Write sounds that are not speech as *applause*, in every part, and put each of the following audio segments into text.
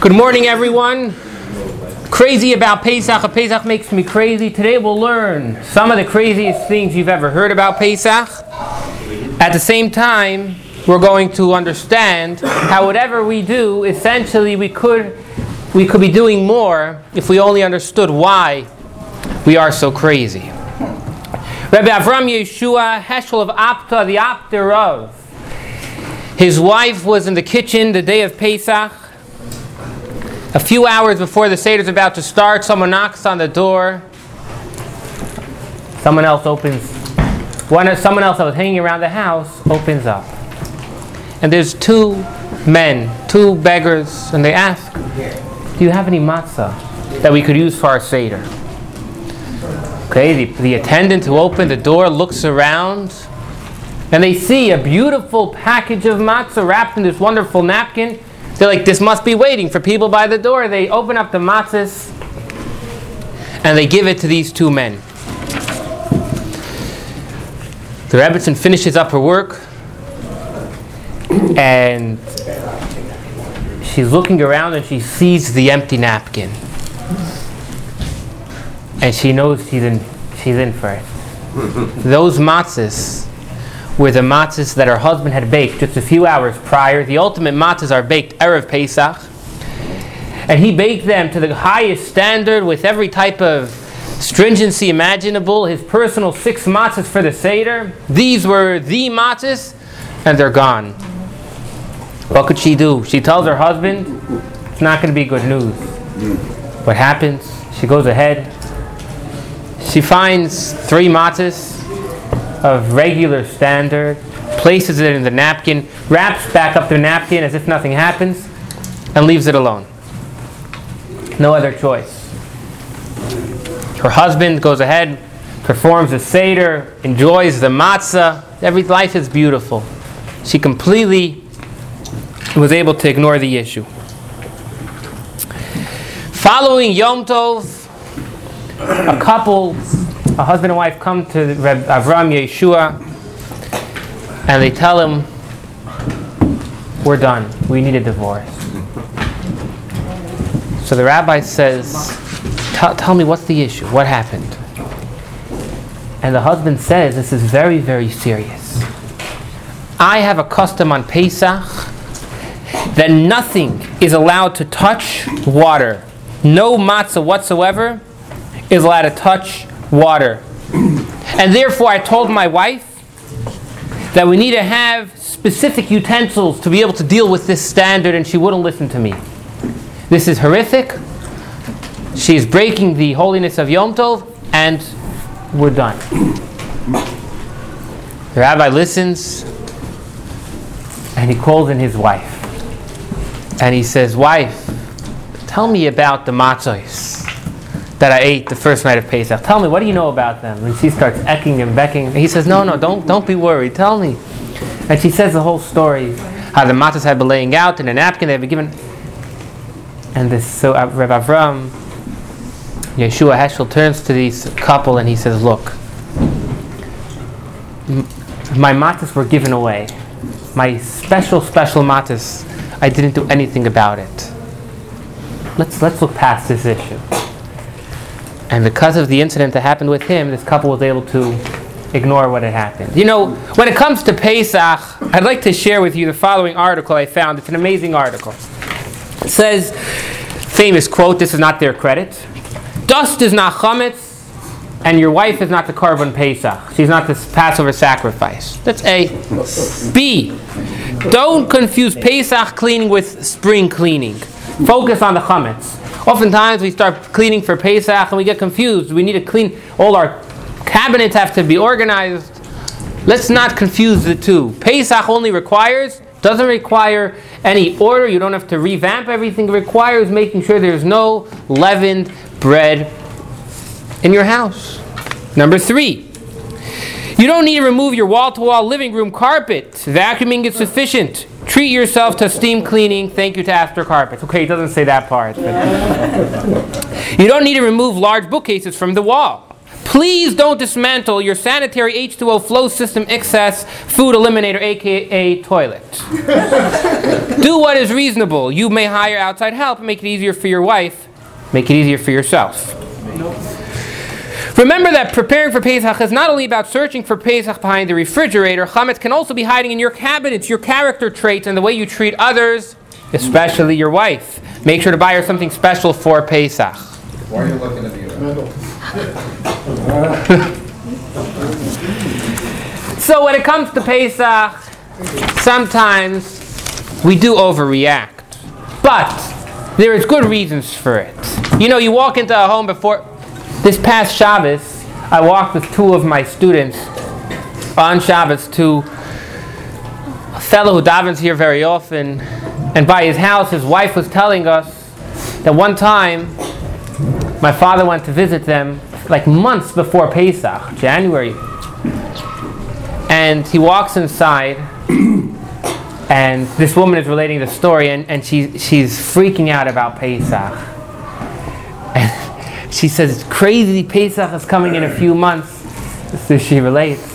Good morning, everyone. Crazy about Pesach. Pesach makes me crazy. Today we'll learn some of the craziest things you've ever heard about Pesach. At the same time, we're going to understand how whatever we do, essentially we could we could be doing more if we only understood why we are so crazy. Rabbi Avram Yeshua Heschel of Apta, the Apter of, his wife was in the kitchen the day of Pesach. A few hours before the Seder is about to start, someone knocks on the door. Someone else opens. One, someone else that was hanging around the house opens up. And there's two men, two beggars, and they ask, Do you have any matzah that we could use for our Seder? Okay, the, the attendant who opened the door looks around and they see a beautiful package of matzah wrapped in this wonderful napkin. They're like, this must be waiting for people by the door. They open up the matzahs and they give it to these two men. The Rebbetzin finishes up her work and she's looking around and she sees the empty napkin. And she knows she's in, she's in for it. *laughs* Those matzahs were the matzahs that her husband had baked just a few hours prior. The ultimate matzahs are baked Erev Pesach. And he baked them to the highest standard with every type of stringency imaginable. His personal six matzahs for the Seder. These were the matzahs, and they're gone. What could she do? She tells her husband, it's not going to be good news. What happens? She goes ahead. She finds three matzahs of regular standard, places it in the napkin, wraps back up the napkin as if nothing happens, and leaves it alone. No other choice. Her husband goes ahead, performs a Seder, enjoys the matzah. Every life is beautiful. She completely was able to ignore the issue. Following Yom Tov, a couple a husband and wife come to Reb Avram Yeshua and they tell him, We're done. We need a divorce. So the rabbi says, Tell me what's the issue? What happened? And the husband says, This is very, very serious. I have a custom on Pesach that nothing is allowed to touch water. No matzah whatsoever is allowed to touch water. And therefore, I told my wife that we need to have specific utensils to be able to deal with this standard, and she wouldn't listen to me. This is horrific. She is breaking the holiness of Yom Tov, and we're done. The rabbi listens, and he calls in his wife. And he says, Wife, tell me about the matzahs that I ate the first night of Pesach. Tell me, what do you know about them? And she starts ecking and becking. And he says, No, no, don't, don't be worried. Tell me. And she says the whole story how the matzahs had been laying out in a napkin they had been given. And this, so Rabbi Avram, Yeshua Heschel turns to this couple and he says, Look, my matzahs were given away. My special, special matzahs, I didn't do anything about it. Let's, let's look past this issue. And because of the incident that happened with him, this couple was able to ignore what had happened. You know, when it comes to Pesach, I'd like to share with you the following article I found. It's an amazing article. It says, famous quote, this is not their credit. Dust is not chametz, and your wife is not the korban Pesach. She's not the Passover sacrifice. That's A. B. Don't confuse Pesach cleaning with spring cleaning. Focus on the chametz. Oftentimes we start cleaning for Pesach and we get confused. We need to clean, all our cabinets have to be organized. Let's not confuse the two. Pesach only requires, doesn't require any order. You don't have to revamp everything. It requires making sure there's no leavened bread in your house. Number three, you don't need to remove your wall to wall living room carpet. Vacuuming is sufficient. Treat yourself to steam cleaning. Thank you to Astor Carpets. Okay, it doesn't say that part. *laughs* you don't need to remove large bookcases from the wall. Please don't dismantle your sanitary H2O flow system excess food eliminator, aka toilet. *laughs* Do what is reasonable. You may hire outside help and make it easier for your wife, make it easier for yourself. Remember that preparing for Pesach is not only about searching for Pesach behind the refrigerator, Chametz can also be hiding in your cabinets, your character traits, and the way you treat others, especially your wife. Make sure to buy her something special for Pesach. Why are you looking at me? *laughs* So when it comes to Pesach, sometimes we do overreact. But there is good reasons for it. You know, you walk into a home before this past Shabbos, I walked with two of my students on Shabbos to a fellow who davens here very often, and by his house, his wife was telling us that one time my father went to visit them like months before Pesach, January. And he walks inside, and this woman is relating the story, and, and she, she's freaking out about Pesach. She says, Crazy, Pesach is coming in a few months. So she relates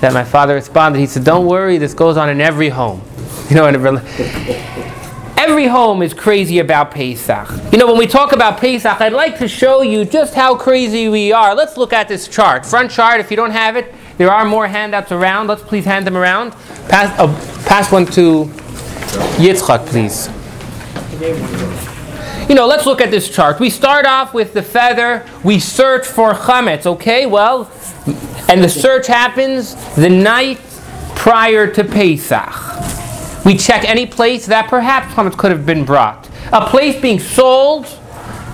that my father responded. He said, Don't worry, this goes on in every home. *laughs* You know, it rela- every home is crazy about Pesach. You know, when we talk about Pesach, I'd like to show you just how crazy we are. Let's look at this chart. Front chart, if you don't have it, there are more handouts around. Let's please hand them around. Pass, oh, uh, pass one to Yitzchak, please. You know, let's look at this chart. We start off with the feather. We search for chametz, okay? Well, and the search happens the night prior to Pesach. We check any place that perhaps chametz could have been brought. A place being sold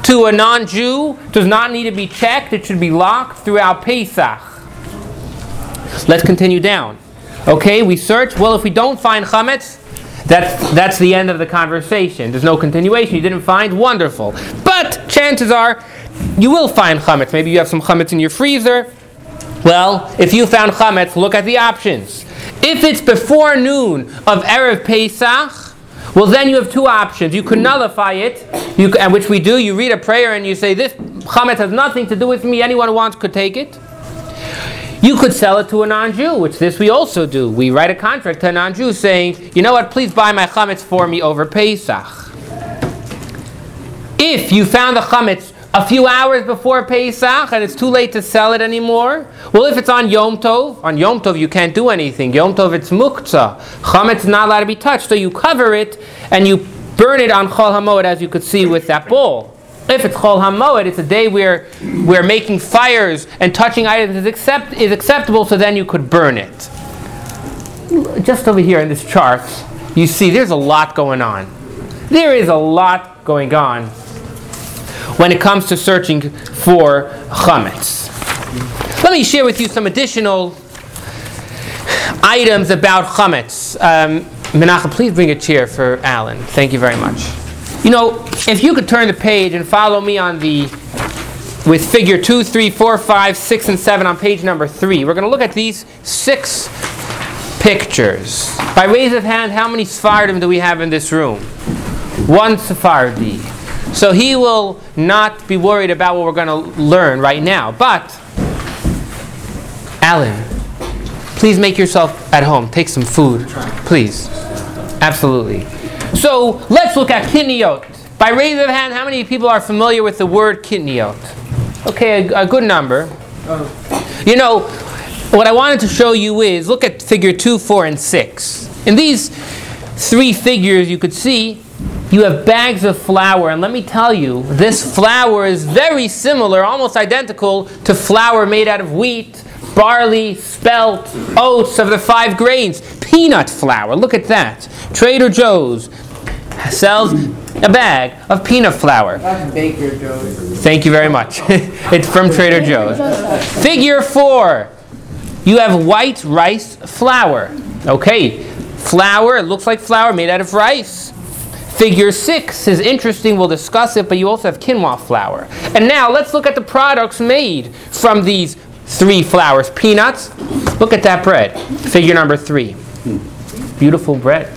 to a non-Jew does not need to be checked. It should be locked throughout Pesach. Let's continue down. Okay, we search. Well, if we don't find chametz, that's, that's the end of the conversation. There's no continuation. You didn't find? Wonderful. But chances are you will find chametz. Maybe you have some chametz in your freezer. Well, if you found chametz, look at the options. If it's before noon of Erev Pesach, well, then you have two options. You could nullify it, you, and which we do. You read a prayer and you say, This chametz has nothing to do with me. Anyone who wants could take it. You could sell it to a non-Jew, which this we also do. We write a contract to a non-Jew saying, you know what, please buy my chametz for me over Pesach. If you found the chametz a few hours before Pesach and it's too late to sell it anymore, well, if it's on Yom Tov, on Yom Tov you can't do anything. Yom Tov it's muktzah. Chametz is not allowed to be touched, so you cover it and you burn it on Chol HaMoed as you could see with that bowl. If it's Chol HaMoed, it's a day where where making fires and touching items is, accept, is acceptable, so then you could burn it. Just over here in this chart, you see there's a lot going on. There is a lot going on when it comes to searching for chametz. Let me share with you some additional items about chametz. Um, Menachem, please bring a chair for Alan. Thank you very much. You know, if you could turn the page and follow me on the with figure 2, 3, 4, 5, 6, and 7 on page number 3. We're going to look at these six pictures. By raise of hand, how many Sephardim do we have in this room? One Sephardi. So he will not be worried about what we're going to learn right now. But, Alan, please make yourself at home. Take some food, please. Absolutely. So let's look at kitniot. By raise of hand, how many people are familiar with the word kitniot? Okay, a, a good number. You know, what I wanted to show you is look at figure 2, 4, and 6. In these three figures, you could see you have bags of flour, and let me tell you, this flour is very similar, almost identical to flour made out of wheat, barley, spelt, oats of the five grains, peanut flour. Look at that. Trader Joe's sells a bag of peanut flour. Baker Joe's. Thank you very much. *laughs* it's from Trader Joe's. Figure four. You have white rice flour. Okay, flour, it looks like flour made out of rice. Figure six is interesting, we'll discuss it, but you also have quinoa flour. And now let's look at the products made from these three flours. Peanuts, look at that bread. Figure number three. Beautiful bread.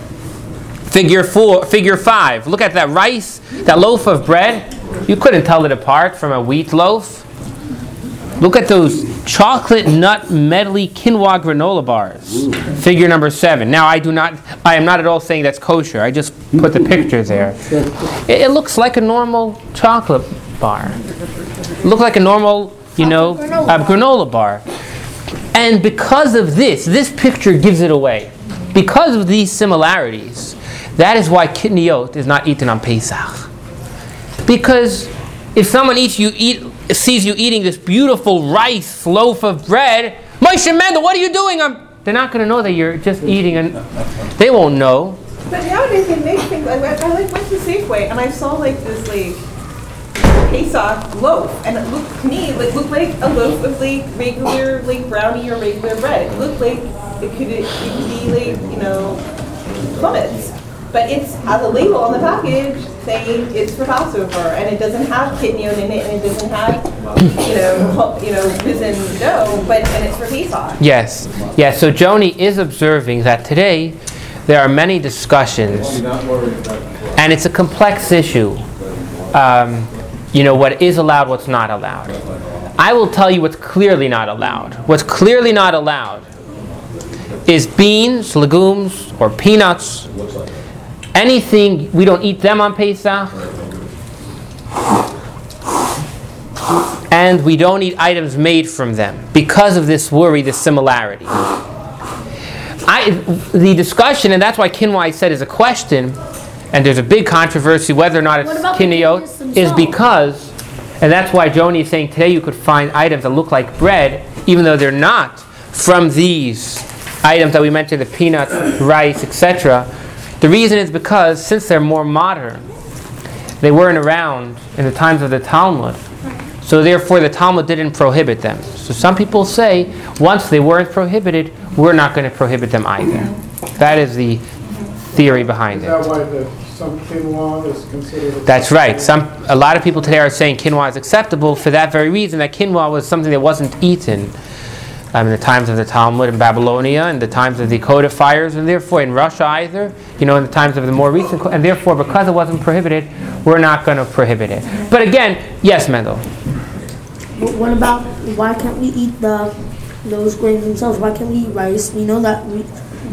Figure four, figure five. Look at that rice, that loaf of bread. You couldn't tell it apart from a wheat loaf. Look at those chocolate nut medley quinoa granola bars. Figure number seven. Now, I do not, I am not at all saying that's kosher. I just put the picture there. It, it looks like a normal chocolate bar. Look like a normal, you know, uh, granola bar. And because of this, this picture gives it away. Because of these similarities, that is why kitniot is not eaten on Pesach. Because if someone eats you eat sees you eating this beautiful rice loaf of bread, Moshe Mendel, what are you doing? I'm, they're not going to know that you're just eating, and they won't know. But nowadays they make things. I I like went to Safeway and I saw like this like Pesach loaf, and it looked to me like looked like a loaf of like regular like brownie or regular bread. It looked like it could it could be like you know plummets, but it's has a label on the package saying it's for Passover, and it doesn't have kidney in it, and it doesn't have you know ho- *laughs* you know risen dough, but and it's for Pesach. Yes, yes. So Joni is observing that today there are many discussions, You're not worried about the and it's a complex issue. Um, you know what is allowed, what's not allowed. I will tell you what's clearly not allowed. What's clearly not allowed is beans, legumes, or peanuts. Anything, we don't eat them on Pesach. And we don't eat items made from them because of this worry, this similarity. I, the discussion, and that's why quinoa I said is a question, and there's a big controversy whether or not it's What about the quinoa, kidneys is because, and that's why Joni is saying today you could find items that look like bread, even though they're not from these items that we mentioned, the peanuts, rice, etc. The reason is because since they're more modern, they weren't around in the times of the Talmud. So therefore, the Talmud didn't prohibit them. So some people say once they weren't prohibited, we're not going to prohibit them either. That is the theory behind Is that it. why the, some quinoa is considered? That's right. Some a lot of people today are saying quinoa is acceptable for that very reason that quinoa was something that wasn't eaten um, in the times of the Talmud in Babylonia, in the times of the codifiers, and therefore in Russia either. You know, in the times of the more recent, co- and therefore because it wasn't prohibited, we're not going to prohibit it. But again, yes, Mendel. But what about why can't we eat the those grains themselves? Why can't we eat rice? We know that we,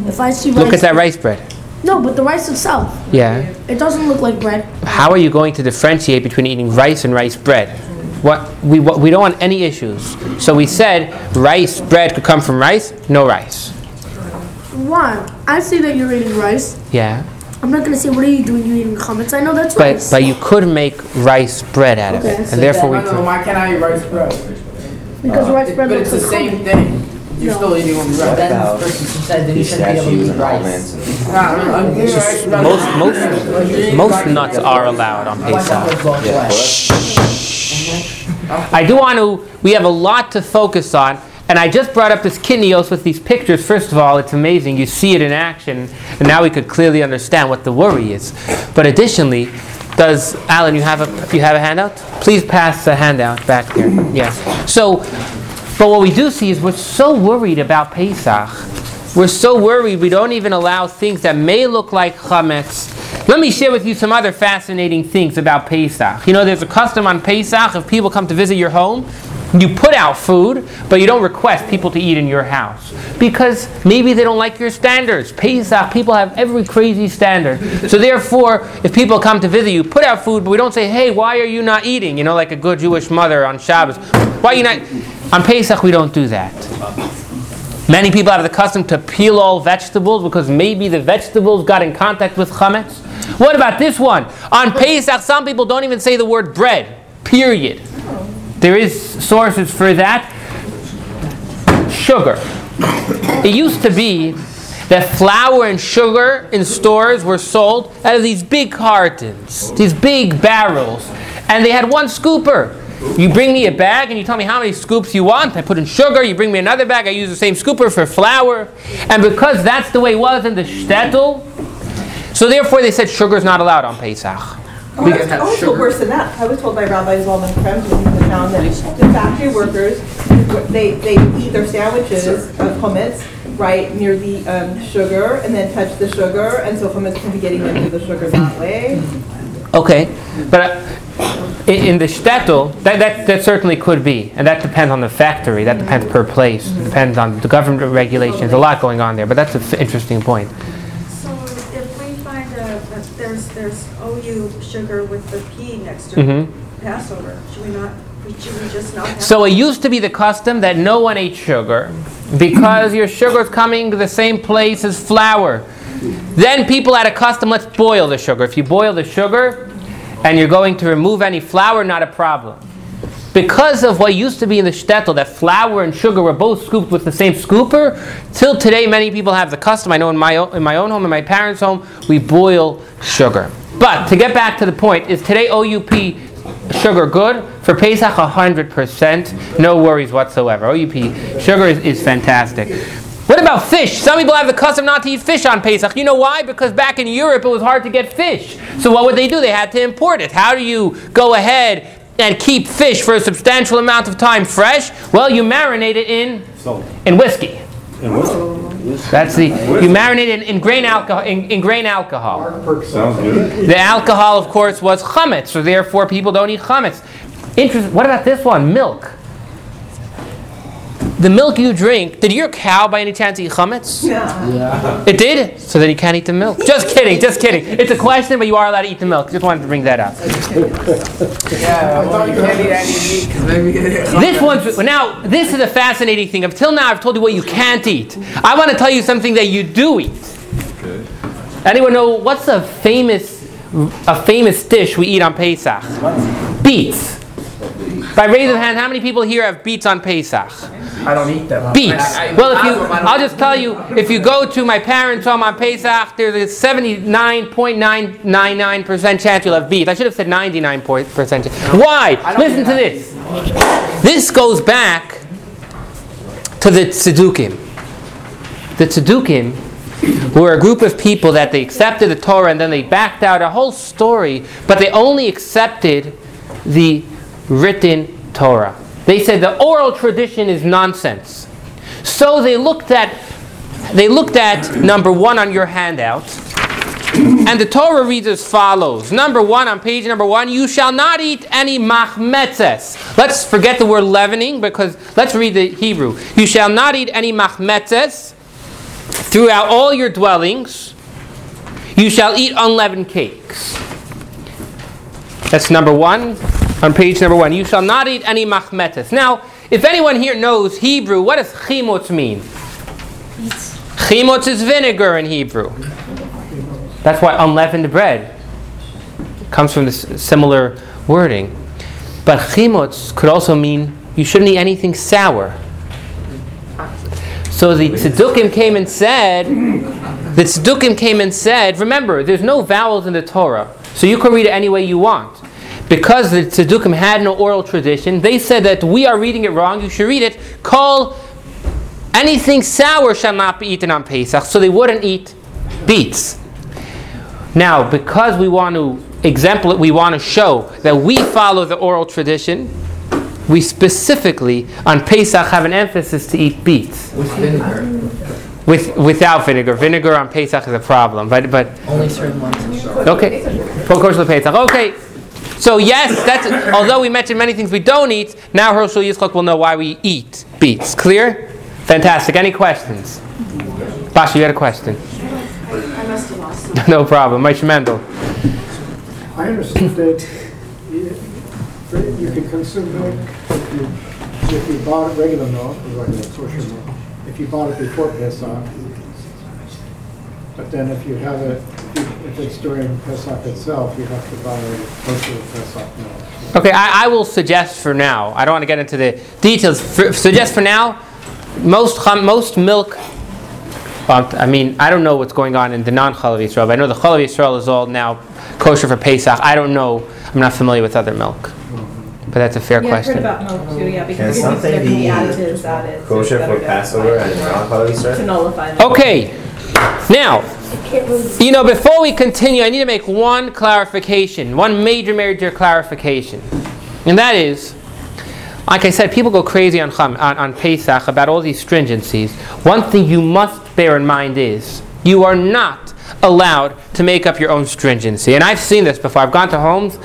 if I see rice. Look at that rice bread. No, but the rice itself, Yeah. it doesn't look like bread. How are you going to differentiate between eating rice and rice bread? What we what, we don't want any issues. So we said rice bread could come from rice, no rice. Why? I see that you're eating rice. Yeah. I'm not gonna say what are you doing? You eating comments? I know that's But rice. but you could make rice bread out of it, Okay. and therefore we No, no, why can't I eat rice bread? because rice bread But looks it's the like same thing. You're No. still eating only rice. What about Then this person said that he shouldn't be able to pistachios eat and rice. almonds? and- Nah, I'm, I'm eating rice bread. Most most most nuts are allowed on I Pesach. both Yeah, well, ways. that's- I do want to. We have a lot to focus on, and I just brought up this kitnios with these pictures. First of all, it's amazing. You see it in action, and now we could clearly understand what the worry is. But additionally, does Alan? You have a if you have a handout? Please pass the handout back there. Yes. So, but what we do see is we're so worried about Pesach. We're so worried we don't even allow things that may look like chametz. Let me share with you some other fascinating things about Pesach. You know, there's a custom on Pesach if people come to visit your home, you put out food, but you don't request people to eat in your house because maybe they don't like your standards. Pesach, people have every crazy standard. So therefore, if people come to visit you, put out food, but we don't say, "Hey, why are you not eating?" You know, like a good Jewish mother on Shabbos. Why are you not? On Pesach, we don't do that. Many people have the custom to peel all vegetables because maybe the vegetables got in contact with chametz. What about this one? On Pesach, some people don't even say the word bread. Period. There is sources for that. Sugar. It used to be that flour and sugar in stores were sold out of these big cartons, these big barrels, and they had one scooper. You bring me a bag and you tell me how many scoops you want. I put in sugar. You bring me another bag. I use the same scooper for flour. And because that's the way it was in the shtetl, so therefore they said sugar is not allowed on Pesach. Oh, I was, I was told worse than that. I was told by Rabbi Zalman Krems in the town that the factory workers, they, they eat their sandwiches of hummus right near the um, sugar and then touch the sugar, and so hummus can be getting into the sugar that way. Okay, but uh, in, in the shtetl, that, that, that certainly could be, and that depends on the factory. That depends per place. It depends on the government regulations. A lot going on there, but that's an f- interesting point. So if we find a, that OU sugar with the P next to Mhm. Passover, should we not, should we just not have? So it used to be the custom that no one ate sugar because your sugar is coming to the same place as flour. Then people had a custom, let's boil the sugar. If you boil the sugar and you're going to remove any flour, not a problem. Because of what used to be in the shtetl, that flour and sugar were both scooped with the same scooper, till today many people have the custom. I know in my own, in my own home, in my parents' home, we boil sugar. But to get back to the point, is today OUP sugar good? For Pesach, 100%, no worries whatsoever. OUP sugar is, is fantastic. What about fish? Some people have the custom not to eat fish on Pesach. You know why? Because back in Europe it was hard to get fish. So what would they do? They had to import it. How do you go ahead and keep fish for a substantial amount of time fresh? Well, you marinate it in in whiskey. In whiskey. That's the you marinate it in, in grain alcohol. In, in grain alcohol. Sounds good. The alcohol, of course, was chametz, so therefore people don't eat chametz. Interest. What about this one? Milk. The milk you drink. Did your cow, by any chance, eat chametz? Yeah. yeah. It did. So then you can't eat the milk. *laughs* Just kidding. Just kidding. It's a question, but you are allowed to eat the milk. Just wanted to bring that up. Yeah, well, you can't eat any meat because maybe This one's now. This is a fascinating thing. Until now, I've told you what you can't eat. I want to tell you something that you do eat. Anyone know what's a famous, a famous dish we eat on Pesach? Beets. By raise of hand, how many people here have beets on Pesach? I don't eat them. Beets. Well, if you, I'll just tell you, if you go to my parents' home on Pesach, there's a 79.999% chance you'll have beets. I should have said 99% chance. Why? Listen to this. This goes back to the Tzedukim. The Tzedukim were a group of people that they accepted the Torah and then they backed out a whole story, but they only accepted the written Torah. They said the oral tradition is nonsense. So they looked at they looked at number one on your handout, and the Torah reads as follows. Number one on page number one, you shall not eat any machmetzes. Let's forget the word leavening because let's read the Hebrew. You shall not eat any machmetzes throughout all your dwellings. You shall eat unleavened cakes. That's number one on page number one. You shall not eat any machmetzes. Now, if anyone here knows Hebrew, what does chimotz mean? Chimotz is vinegar in Hebrew. That's why unleavened bread comes from this similar wording. But chimotz could also mean you shouldn't eat anything sour. So the tzedukkim came and said, the tzedukkim came and said, remember, there's no vowels in the Torah, so you can read it any way you want. Because the tzedukkim had no oral tradition, they said that we are reading it wrong. You should read it. Call anything sour shall not be eaten on Pesach, so they wouldn't eat beets. Now, because we want to example we want to show that we follow the oral tradition, we specifically on Pesach have an emphasis to eat beets With vinegar. with without vinegar. Vinegar on Pesach is a problem, but but Only certain ones. okay. Of Pesach. Okay. So yes, that's although we mentioned many things we don't eat. Now Herschel Yitzchak will know why we eat beets. Clear? Fantastic. Any questions? Basha, you had a question. I must have lost. *laughs* no problem. Moshe Mendel. I understood that you you could consume milk if you, if you bought it regular milk, or regular kosher milk, if you bought it before Pesach. But then if you have it, if it's during Pesach itself, you have to buy kosher Pesach milk. Okay, I, I will suggest for now. I don't want to get into the details. For, suggest for now, most chum- most milk. Well, I mean, I don't know what's going on in the non-chalav Yisrael. But I know the chalav Yisrael is all now kosher for Pesach. I don't know. I'm not familiar with other milk. Mm-hmm. But that's a fair Yeah, I've heard question. about milk too, yeah, Can because there something can be be additives added. Kosher it's for better Passover and out non-halal To nullify them. Okay, now, you know, before we continue, I need to make one clarification, one major, major clarification. And that is, like I said, people go crazy on, Cham, on, on Pesach about all these stringencies. One thing you must bear in mind is you are not allowed to make up your own stringency. And I've seen this before. I've gone to homes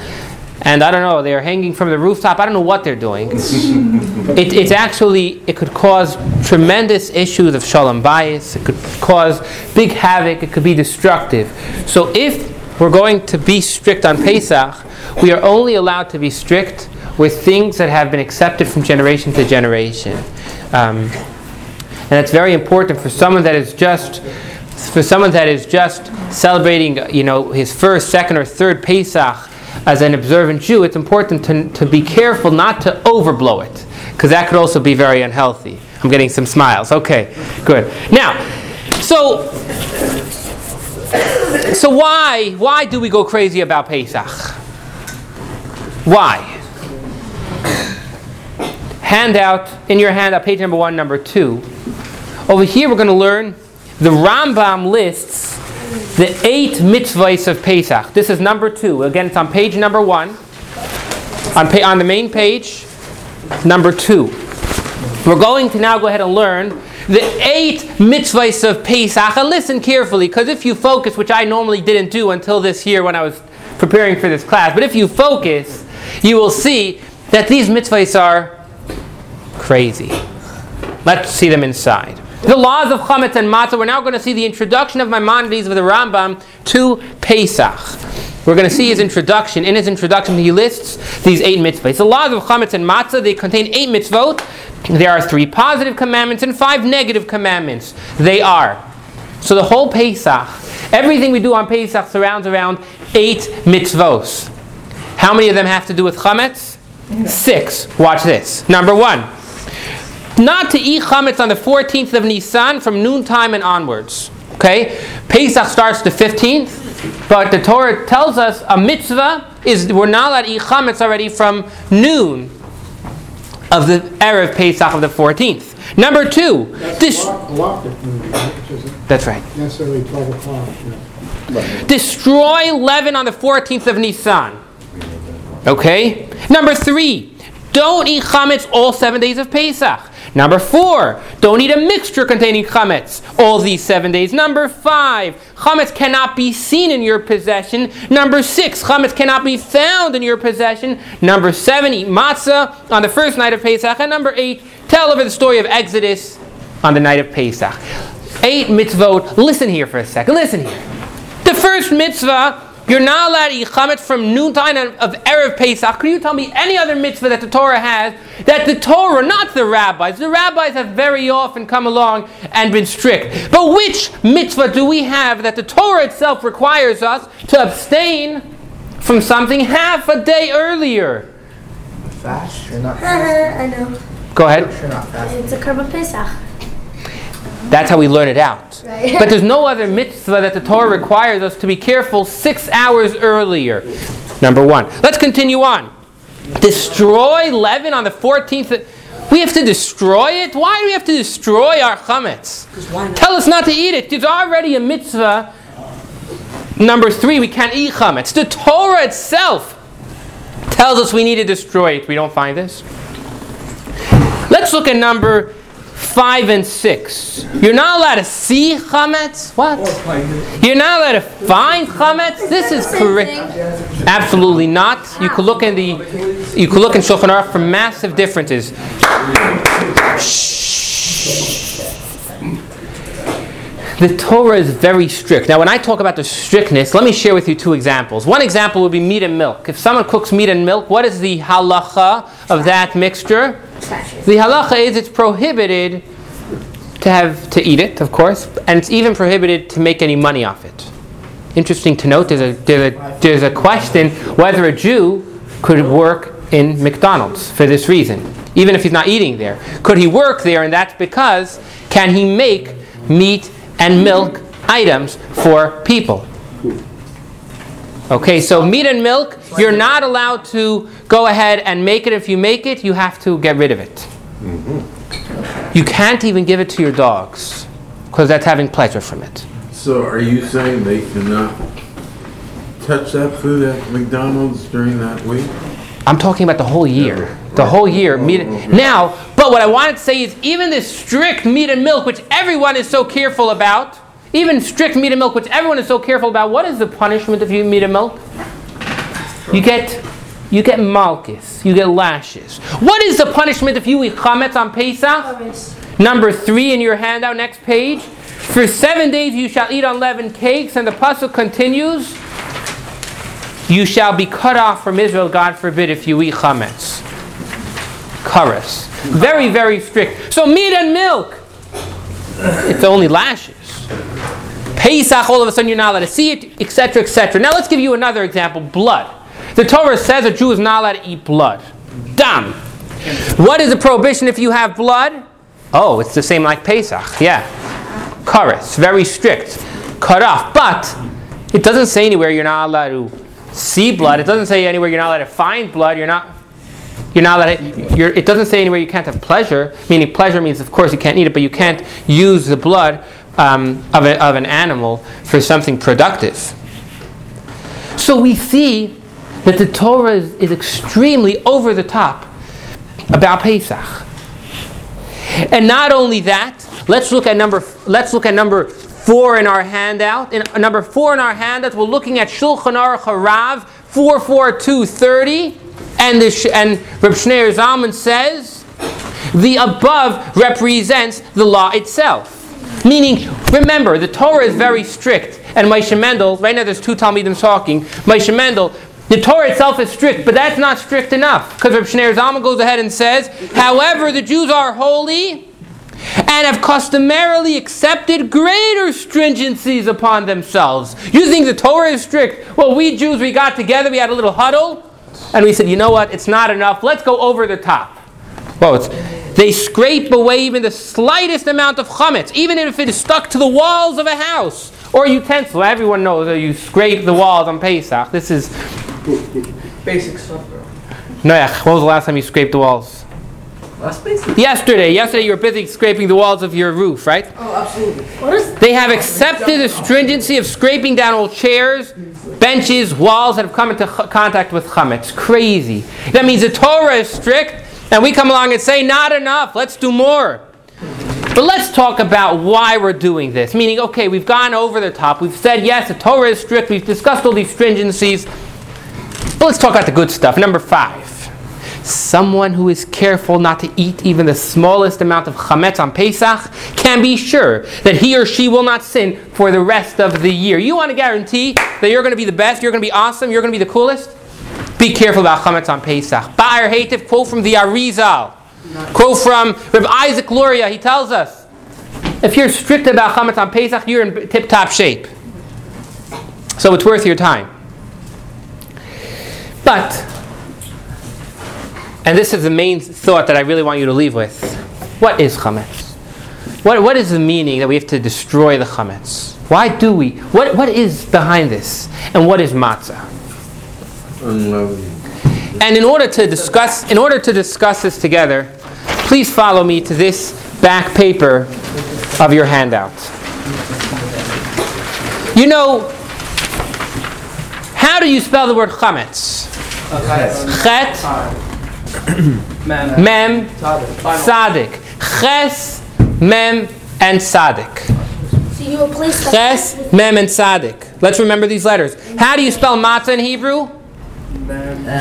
and I don't know, they're hanging from the rooftop. I don't know what they're doing. *laughs* it, it's actually, it could cause tremendous issues of shalom bayis. It could cause big havoc. It could be destructive. So if we're going to be strict on Pesach, we are only allowed to be strict with things that have been accepted from generation to generation. Um, and that's very important for someone that is just for someone that is just celebrating, you know, his first, second, or third Pesach as an observant Jew. It's important to, to be careful not to overblow it, because that could also be very unhealthy. I'm getting some smiles. Okay, good. Now, so so why why do we go crazy about Pesach? Why? Handout in your handout, page number one, number two. Over here, we're going to learn the Rambam lists the eight mitzvahs of Pesach. This is number two. Again, it's on page number one. On, pa- on the main page, number two. We're going to now go ahead and learn the eight mitzvahs of Pesach. And listen carefully, because if you focus, which I normally didn't do until this year when I was preparing for this class, but if you focus, you will see that these mitzvahs are crazy. Let's see them inside. The laws of chametz and matzah. We're now going to see the introduction of Maimonides of the Rambam to Pesach. We're going to see his introduction. In his introduction, he lists these eight mitzvahs. The laws of chametz and matzah. They contain eight mitzvot. There are three positive commandments and five negative commandments. They are. So the whole Pesach, everything we do on Pesach surrounds around eight mitzvos. How many of them have to do with chametz? Six. Watch this. Number one not to eat chametz on the 14th of Nisan from noontime and onwards. Okay? Pesach starts the 15th, but the Torah tells us a mitzvah is we're not allowed to eat chametz already from noon of the Erev Pesach of the 14th. Number two, That's this, noon, which that's right. necessarily 12 o'clock. yeah. Destroy leaven on the 14th of Nisan. Okay? Number three, don't eat chametz all seven days of Pesach. Number four, don't eat a mixture containing chametz all these seven days. Number five, chametz cannot be seen in your possession. Number six, chametz cannot be found in your possession. Number seven, eat matzah on the first night of Pesach. And number eight, tell over the story of Exodus on the night of Pesach. Eight mitzvot. Listen here for a second. Listen here. The first mitzvah, you're not allowed to eat chametz from noontime of Erev Pesach. Can you tell me any other mitzvah that the Torah has that the Torah, not the rabbis, the rabbis have very often come along and been strict. But which mitzvah do we have that the Torah itself requires us to abstain from something half a day earlier? Fast? You're not fast. *laughs* I know. Go ahead. You're not fast. It's a korban Pesach. That's how we learn it out. Right. *laughs* But there's no other mitzvah that the Torah requires us to be careful six hours earlier. Number one. Let's continue on. Destroy leaven on the 14th. We have to destroy it? Why do we have to destroy our chametz? Tell us not to eat it. There's already a mitzvah. Number three, we can't eat chametz. The Torah itself tells us we need to destroy it. We don't find this. Let's look at number five and six. You're not allowed to see chametz. What? You're not allowed to find chametz. This is correct. Absolutely not. You could look in the, you could look in Shulchan Aruch for massive differences. The Torah is very strict. Now, when I talk about the strictness, let me share with you two examples. One example would be meat and milk. If someone cooks meat and milk, what is the halacha of that mixture? The halacha is it's prohibited to have to eat it, of course, and it's even prohibited to make any money off it. Interesting to note, there's a, there's a, there's a question whether a Jew could work in McDonald's for this reason, even if he's not eating there. Could he work there, and that's because can he make meat and milk items for people? Okay, so meat and milk, you're not allowed to go ahead and make it. If you make it, you have to get rid of it. Mm-hmm. You can't even give it to your dogs because that's having pleasure from it. So are you saying they cannot touch that food at McDonald's during that week? I'm talking about the whole year. The whole year. Oh, meat and, now, but what I wanted to say is even this strict meat and milk, which everyone is so careful about, even strict meat and milk, which everyone is so careful about, what is the punishment if you eat meat and milk? You get you get malkus, you get lashes. What is the punishment if you eat chametz on Pesach? Number three in your handout, next page. For seven days you shall eat unleavened cakes, and the pasuk continues. You shall be cut off from Israel, God forbid, if you eat chametz. Karas. Very, very strict. So meat and milk, it's only lashes. Pesach, all of a sudden you're not allowed to see it, etc., etc. Now let's give you another example blood. The Torah says a Jew is not allowed to eat blood. Dam. What is the prohibition if you have blood? Oh, it's the same like Pesach. Yeah. Karas. Very strict. Cut off. But it doesn't say anywhere you're not allowed to see blood. It doesn't say anywhere you're not allowed to find blood. You're not. You're not allowed. It doesn't say anywhere you can't have pleasure. Meaning pleasure means, of course, you can't eat it, but you can't use the blood um, of, a, of an animal for something productive. So we see that the Torah is, is extremely over the top about Pesach. And not only that, let's look at number let's look at number four in our handout. In uh, number four in our handout, we're looking at Shulchan Aruch Harav 44230, and the sh- and Reb Shneur Zalman says the above represents the law itself. Meaning, remember, the Torah is very strict, and Moshe Mendel, right now there's two Talmidim talking, Moshe Mendel, the Torah itself is strict, but that's not strict enough. Because Reb Shneur Zalman goes ahead and says, however, the Jews are holy and have customarily accepted greater stringencies upon themselves. You think the Torah is strict? Well, we Jews, we got together, we had a little huddle, and we said, you know what, it's not enough, let's go over the top. Well, it's, they scrape away even the slightest amount of chametz, even if it is stuck to the walls of a house or a utensil. Everyone knows that you scrape the walls on Pesach. This is Basic stuff, bro. Noach. When was the last time you scraped the walls? That's basic. Yesterday. Yesterday you were busy scraping the walls of your roof, right? Oh, absolutely. What is They have accepted the stringency of scraping down old chairs, benches, walls that have come into contact with chametz. Crazy. That means the Torah is strict, and we come along and say, not enough, let's do more. But let's talk about why we're doing this. Meaning, okay, we've gone over the top. We've said, yes, the Torah is strict. We've discussed all these stringencies. But let's talk about the good stuff. Number five. Someone who is careful not to eat even the smallest amount of chametz on Pesach can be sure that he or she will not sin for the rest of the year. You want to guarantee that you're going to be the best, you're going to be awesome, you're going to be the coolest? Be careful about chametz on Pesach. Ba'er Hativ, quote from the Arizal. Quote from Reb Isaac Luria, he tells us, if you're strict about chametz on Pesach, you're in tip-top shape. So it's worth your time. But, and this is the main thought that I really want you to leave with. What is chametz? What, what is the meaning that we have to destroy the chametz? Why do we? What, what is behind this? And what is matzah? Unleavened. And in order to discuss, in order to discuss this together, please follow me to this back paper of your handout. You know, how do you spell the word chametz? Chet, mem, sadik. Ches, mem, and sadik. so you replace the Ches, mem, and sadik. Let's remember these letters. How do you spell matzah in Hebrew?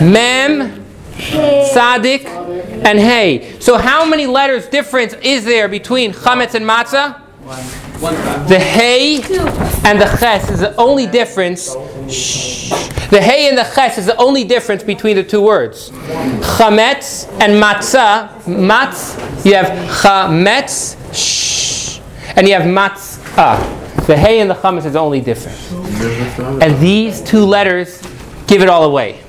Mem, Sadik, and Hey. So how many letters difference is there between chametz and matzah? The Hey and the Ches is the only difference. Shh. The Hey and the Ches is the only difference between the two words. Chametz and matzah. Matz, you have chametz, shh, and you have matzah. The Hey and the chametz is the only difference. And these two letters give it all away.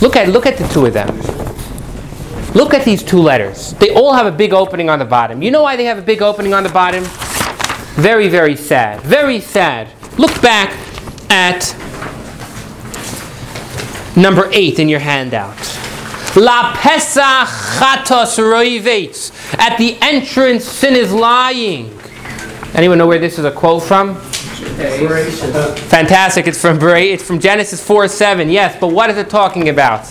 Look at look at the two of them. Look at these two letters. They all have a big opening on the bottom. You know why they have a big opening on the bottom? Very, very sad. Very sad. Look back at number eight in your handout. La Pesach Chatos Roivetz. At the entrance, sin is lying. Anyone know where this is a quote from? Fantastic. It's from it's from Genesis 4 7. Yes, but what is it talking about?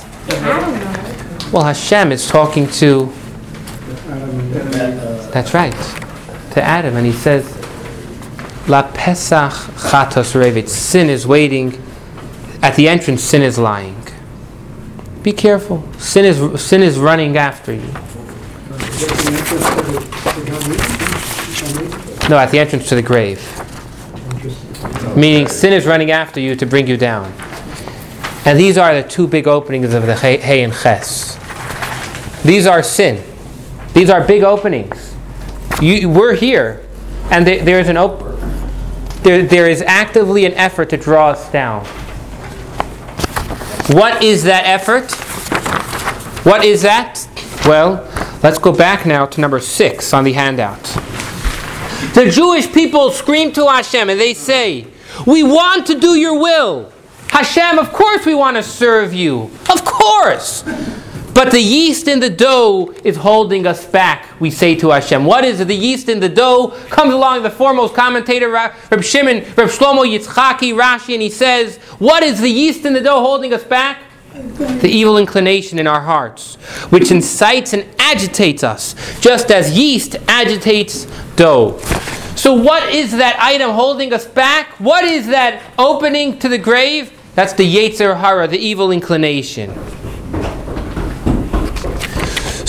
Well, Hashem is talking to. That's right. To Adam. And he says, La Pesach Chatos Revit. Sin is waiting. At the entrance, sin is lying. Be careful. Sin is sin is running after you. No, at the entrance to the grave. Meaning sin is running after you to bring you down. And these are the two big openings of the Hay and Ches. These are sin. These are big openings. You, we're here, and there, there is an op- there, there is actively an effort to draw us down. What is that effort? What is that? Well, let's go back now to number six on the handout. The Jewish people scream to Hashem and they say, We want to do your will. Hashem, of course we want to serve you. Of course. But the yeast in the dough is holding us back, we say to Hashem. What is it? The yeast in the dough comes along the foremost commentator, Reb Shimon, Reb Shlomo Yitzchaki, Rashi, and he says, What is the yeast in the dough holding us back? The evil inclination in our hearts, which incites and agitates us, just as yeast agitates dough. So, what is that item holding us back? What is that opening to the grave? That's the Yetzer Hara, the evil inclination.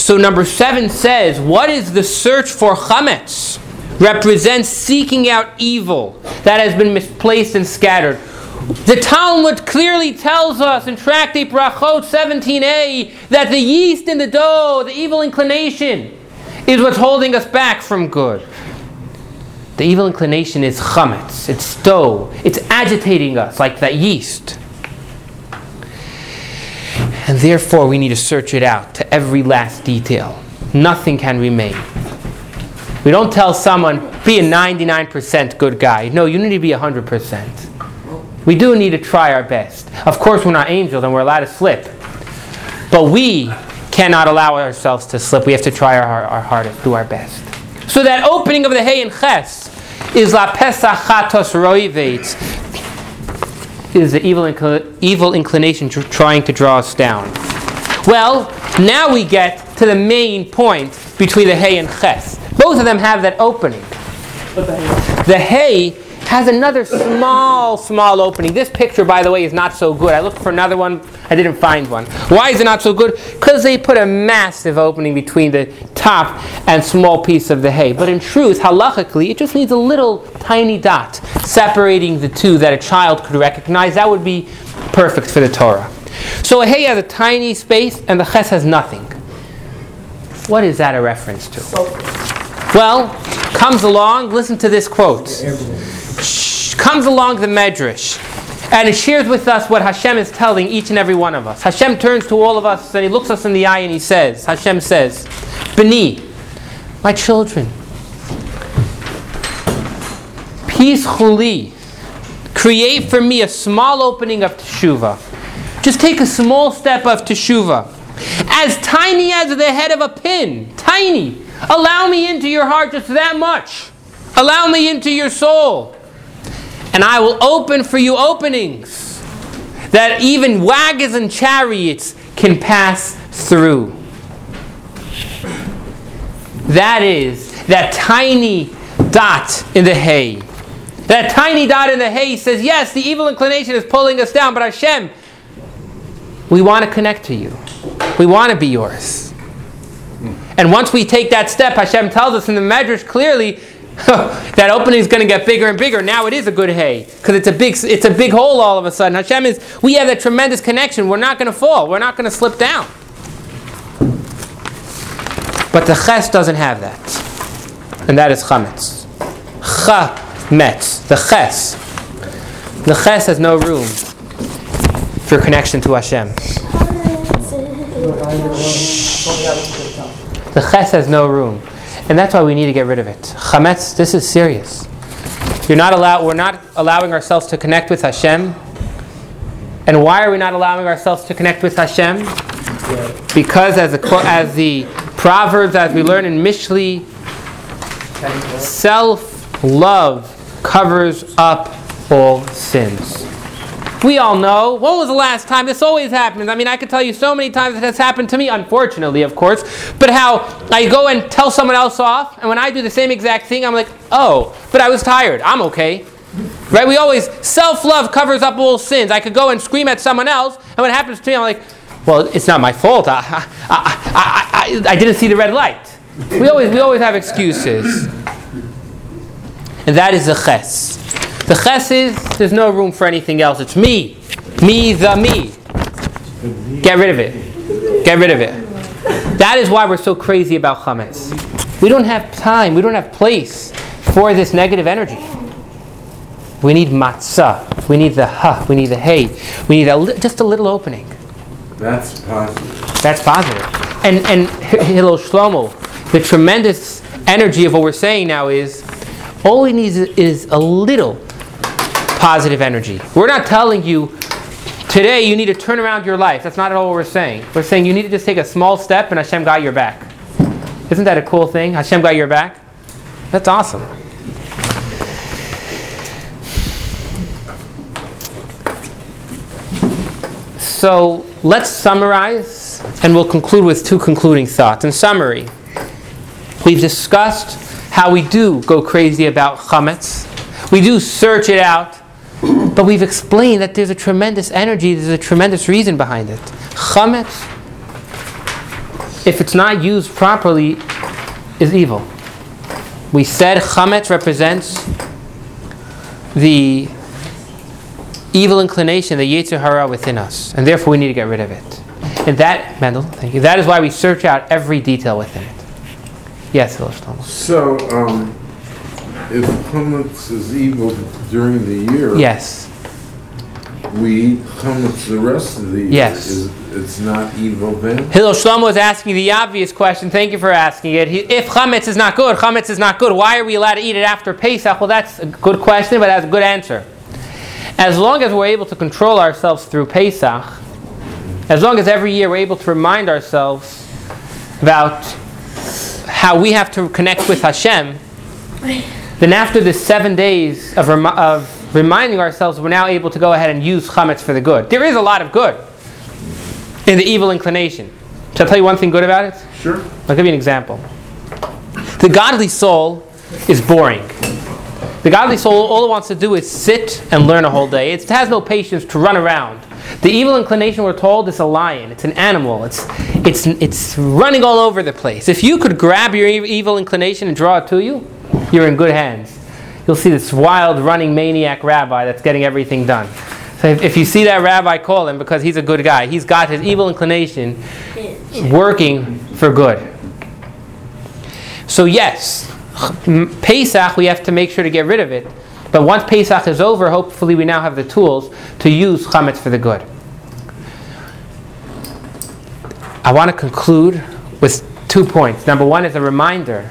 So number seven says, what is the search for chametz? Represents seeking out evil that has been misplaced and scattered. The Talmud clearly tells us in Tractate Brachot 17a that the yeast in the dough, the evil inclination, is what's holding us back from good. The evil inclination is chametz, it's dough, it's agitating us like that yeast. And therefore, we need to search it out to every last detail. Nothing can remain. We don't tell someone, be a 99% good guy. No, you need to be 100%. We do need to try our best. Of course, we're not angels and we're allowed to slip. But we cannot allow ourselves to slip. We have to try our, our hardest, do our best. So that opening of the Hay and Ches is La Pesach Chatos Roivet, is the evil, incl- evil inclination tr- trying to draw us down. Well, now we get to the main point between the hay and ches. Both of them have that opening. The hay has another small, small opening. This picture, by the way, is not so good. I looked for another one, I didn't find one. Why is it not so good? Because they put a massive opening between the top and small piece of the hay. But in truth, halachically, it just needs a little tiny dot separating the two that a child could recognize. That would be perfect for the Torah. So a hay has a tiny space and the ches has nothing. What is that a reference to? Well, comes along, listen to this quote. Comes along the Medrash. And it shares with us what Hashem is telling each and every one of us. Hashem turns to all of us and he looks us in the eye and he says, Hashem says, Beni, my children, pischu li, create for me a small opening of teshuva. Just take a small step of teshuva. As tiny as the head of a pin, tiny. Allow me into your heart just that much. Allow me into your soul. And I will open for you openings that even wagons and chariots can pass through. That is that tiny dot in the hay. That tiny dot in the hay says, yes, the evil inclination is pulling us down, but Hashem, we want to connect to you. We want to be yours. And once we take that step, Hashem tells us in the Medrash clearly *laughs* that opening is going to get bigger and bigger. Now it is a good hay because it's a big it's a big hole all of a sudden. Hashem is we have that tremendous connection. We're not going to fall. We're not going to slip down. But the ches doesn't have that, and that is chametz. Chametz, the ches. The ches has no room for connection to Hashem. The ches has no room. And that's why we need to get rid of it. Chametz, this is serious. You're not allowed, we're not allowing ourselves to connect with Hashem. And why are we not allowing ourselves to connect with Hashem? Because as the, as the Proverbs, as we learn in Mishlei, self-love covers up all sins. We all know. When was the last time? This always happens. I mean, I could tell you so many times it has happened to me, unfortunately, of course, but how I go and tell someone else off, and when I do the same exact thing, I'm like, oh, but I was tired. I'm okay. Right? We always, self love covers up all sins. I could go and scream at someone else, and what happens to me, I'm like, well, it's not my fault. I, I, I, I, I didn't see the red light. We always, we always have excuses. And that is the ches. The ches is there's no room for anything else. It's me. Me, the me. Get rid of it. Get rid of it. That is why we're so crazy about chametz. We don't have time. We don't have place for this negative energy. We need matzah. We need the ha. We need the hey. We need a li- just a little opening. That's positive. That's positive. And and Hillel Shlomo, the tremendous energy of what we're saying now is all we need is, is a little positive energy. We're not telling you today you need to turn around your life. That's not at all what we're saying. We're saying you need to just take a small step and Hashem got your back. Isn't that a cool thing? Hashem got your back? That's awesome. So let's summarize and we'll conclude with two concluding thoughts. In summary, we've discussed how we do go crazy about chametz. We do search it out, but we've explained that there's a tremendous energy, there's a tremendous reason behind it. Chametz, if it's not used properly, is evil. We said chametz represents the evil inclination, the Yetzer Hara within us, and therefore we need to get rid of it. And that, Mendel, thank you. That is why we search out every detail within it. Yes, Hillel So, um, if chametz is evil during the year. Yes. We eat chametz the rest of the year. Yes. Is, it's not evil then? Hillel Shlomo is asking the obvious question. Thank you for asking it. He, if chametz is not good, chametz is not good. Why are we allowed to eat it after Pesach? Well, that's a good question, but that's a good answer. As long as we're able to control ourselves through Pesach, as long as every year we're able to remind ourselves about how we have to connect with Hashem, then after the seven days of, remi- of reminding ourselves, we're now able to go ahead and use chametz for the good. There is a lot of good in the evil inclination. Shall I tell you one thing good about it? Sure. I'll give you an example. The godly soul is boring. The godly soul, all it wants to do is sit and learn a whole day. It has no patience to run around. The evil inclination, we're told, is a lion. It's an animal. It's, it's, it's running all over the place. If you could grab your evil inclination and draw it to you, you're in good hands. You'll see this wild, running maniac rabbi that's getting everything done. So if, if you see that rabbi, call him because he's a good guy. He's got his evil inclination working for good. So yes, Pesach, we have to make sure to get rid of it. But once Pesach is over, hopefully we now have the tools to use chametz for the good. I want to conclude with two points. Number one is a reminder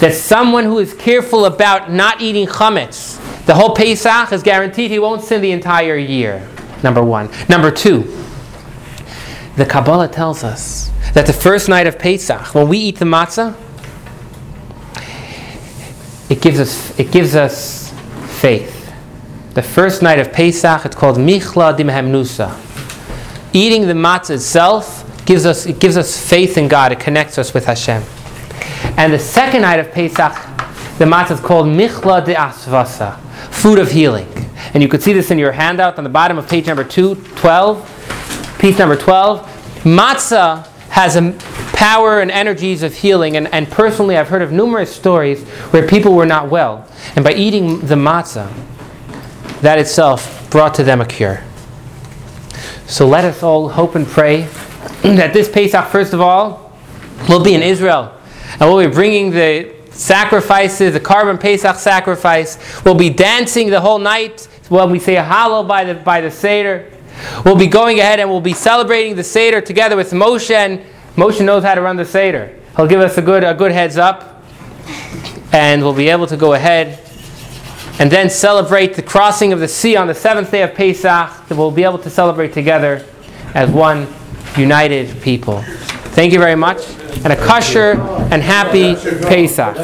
that someone who is careful about not eating chametz, the whole Pesach is guaranteed he won't sin the entire year. Number one. Number two, the Kabbalah tells us that the first night of Pesach, when we eat the matzah, it gives us it gives us faith. The first night of Pesach, it's called Michla Dimhemnusa. Eating the matzah itself gives us it gives us faith in God. It connects us with Hashem. And the second night of Pesach, the matzah is called Michla de Asvasa, food of healing. And you could see this in your handout on the bottom of page number 212, piece number 12. Matzah has a power and energies of healing. And, and personally, I've heard of numerous stories where people were not well. And by eating the matzah, that itself brought to them a cure. So let us all hope and pray *clears throat* that this Pesach, first of all, will be in Israel. And we'll be bringing the sacrifices, the korban Pesach sacrifice. We'll be dancing the whole night when we say a Hallel by the, by the Seder. We'll be going ahead and we'll be celebrating the Seder together with Moshe. And Moshe knows how to run the Seder. He'll give us a good, a good heads up. And we'll be able to go ahead and then celebrate the crossing of the sea on the seventh day of Pesach. That we'll be able to celebrate together as one united people. Thank you very much. And a kosher and happy Pesach.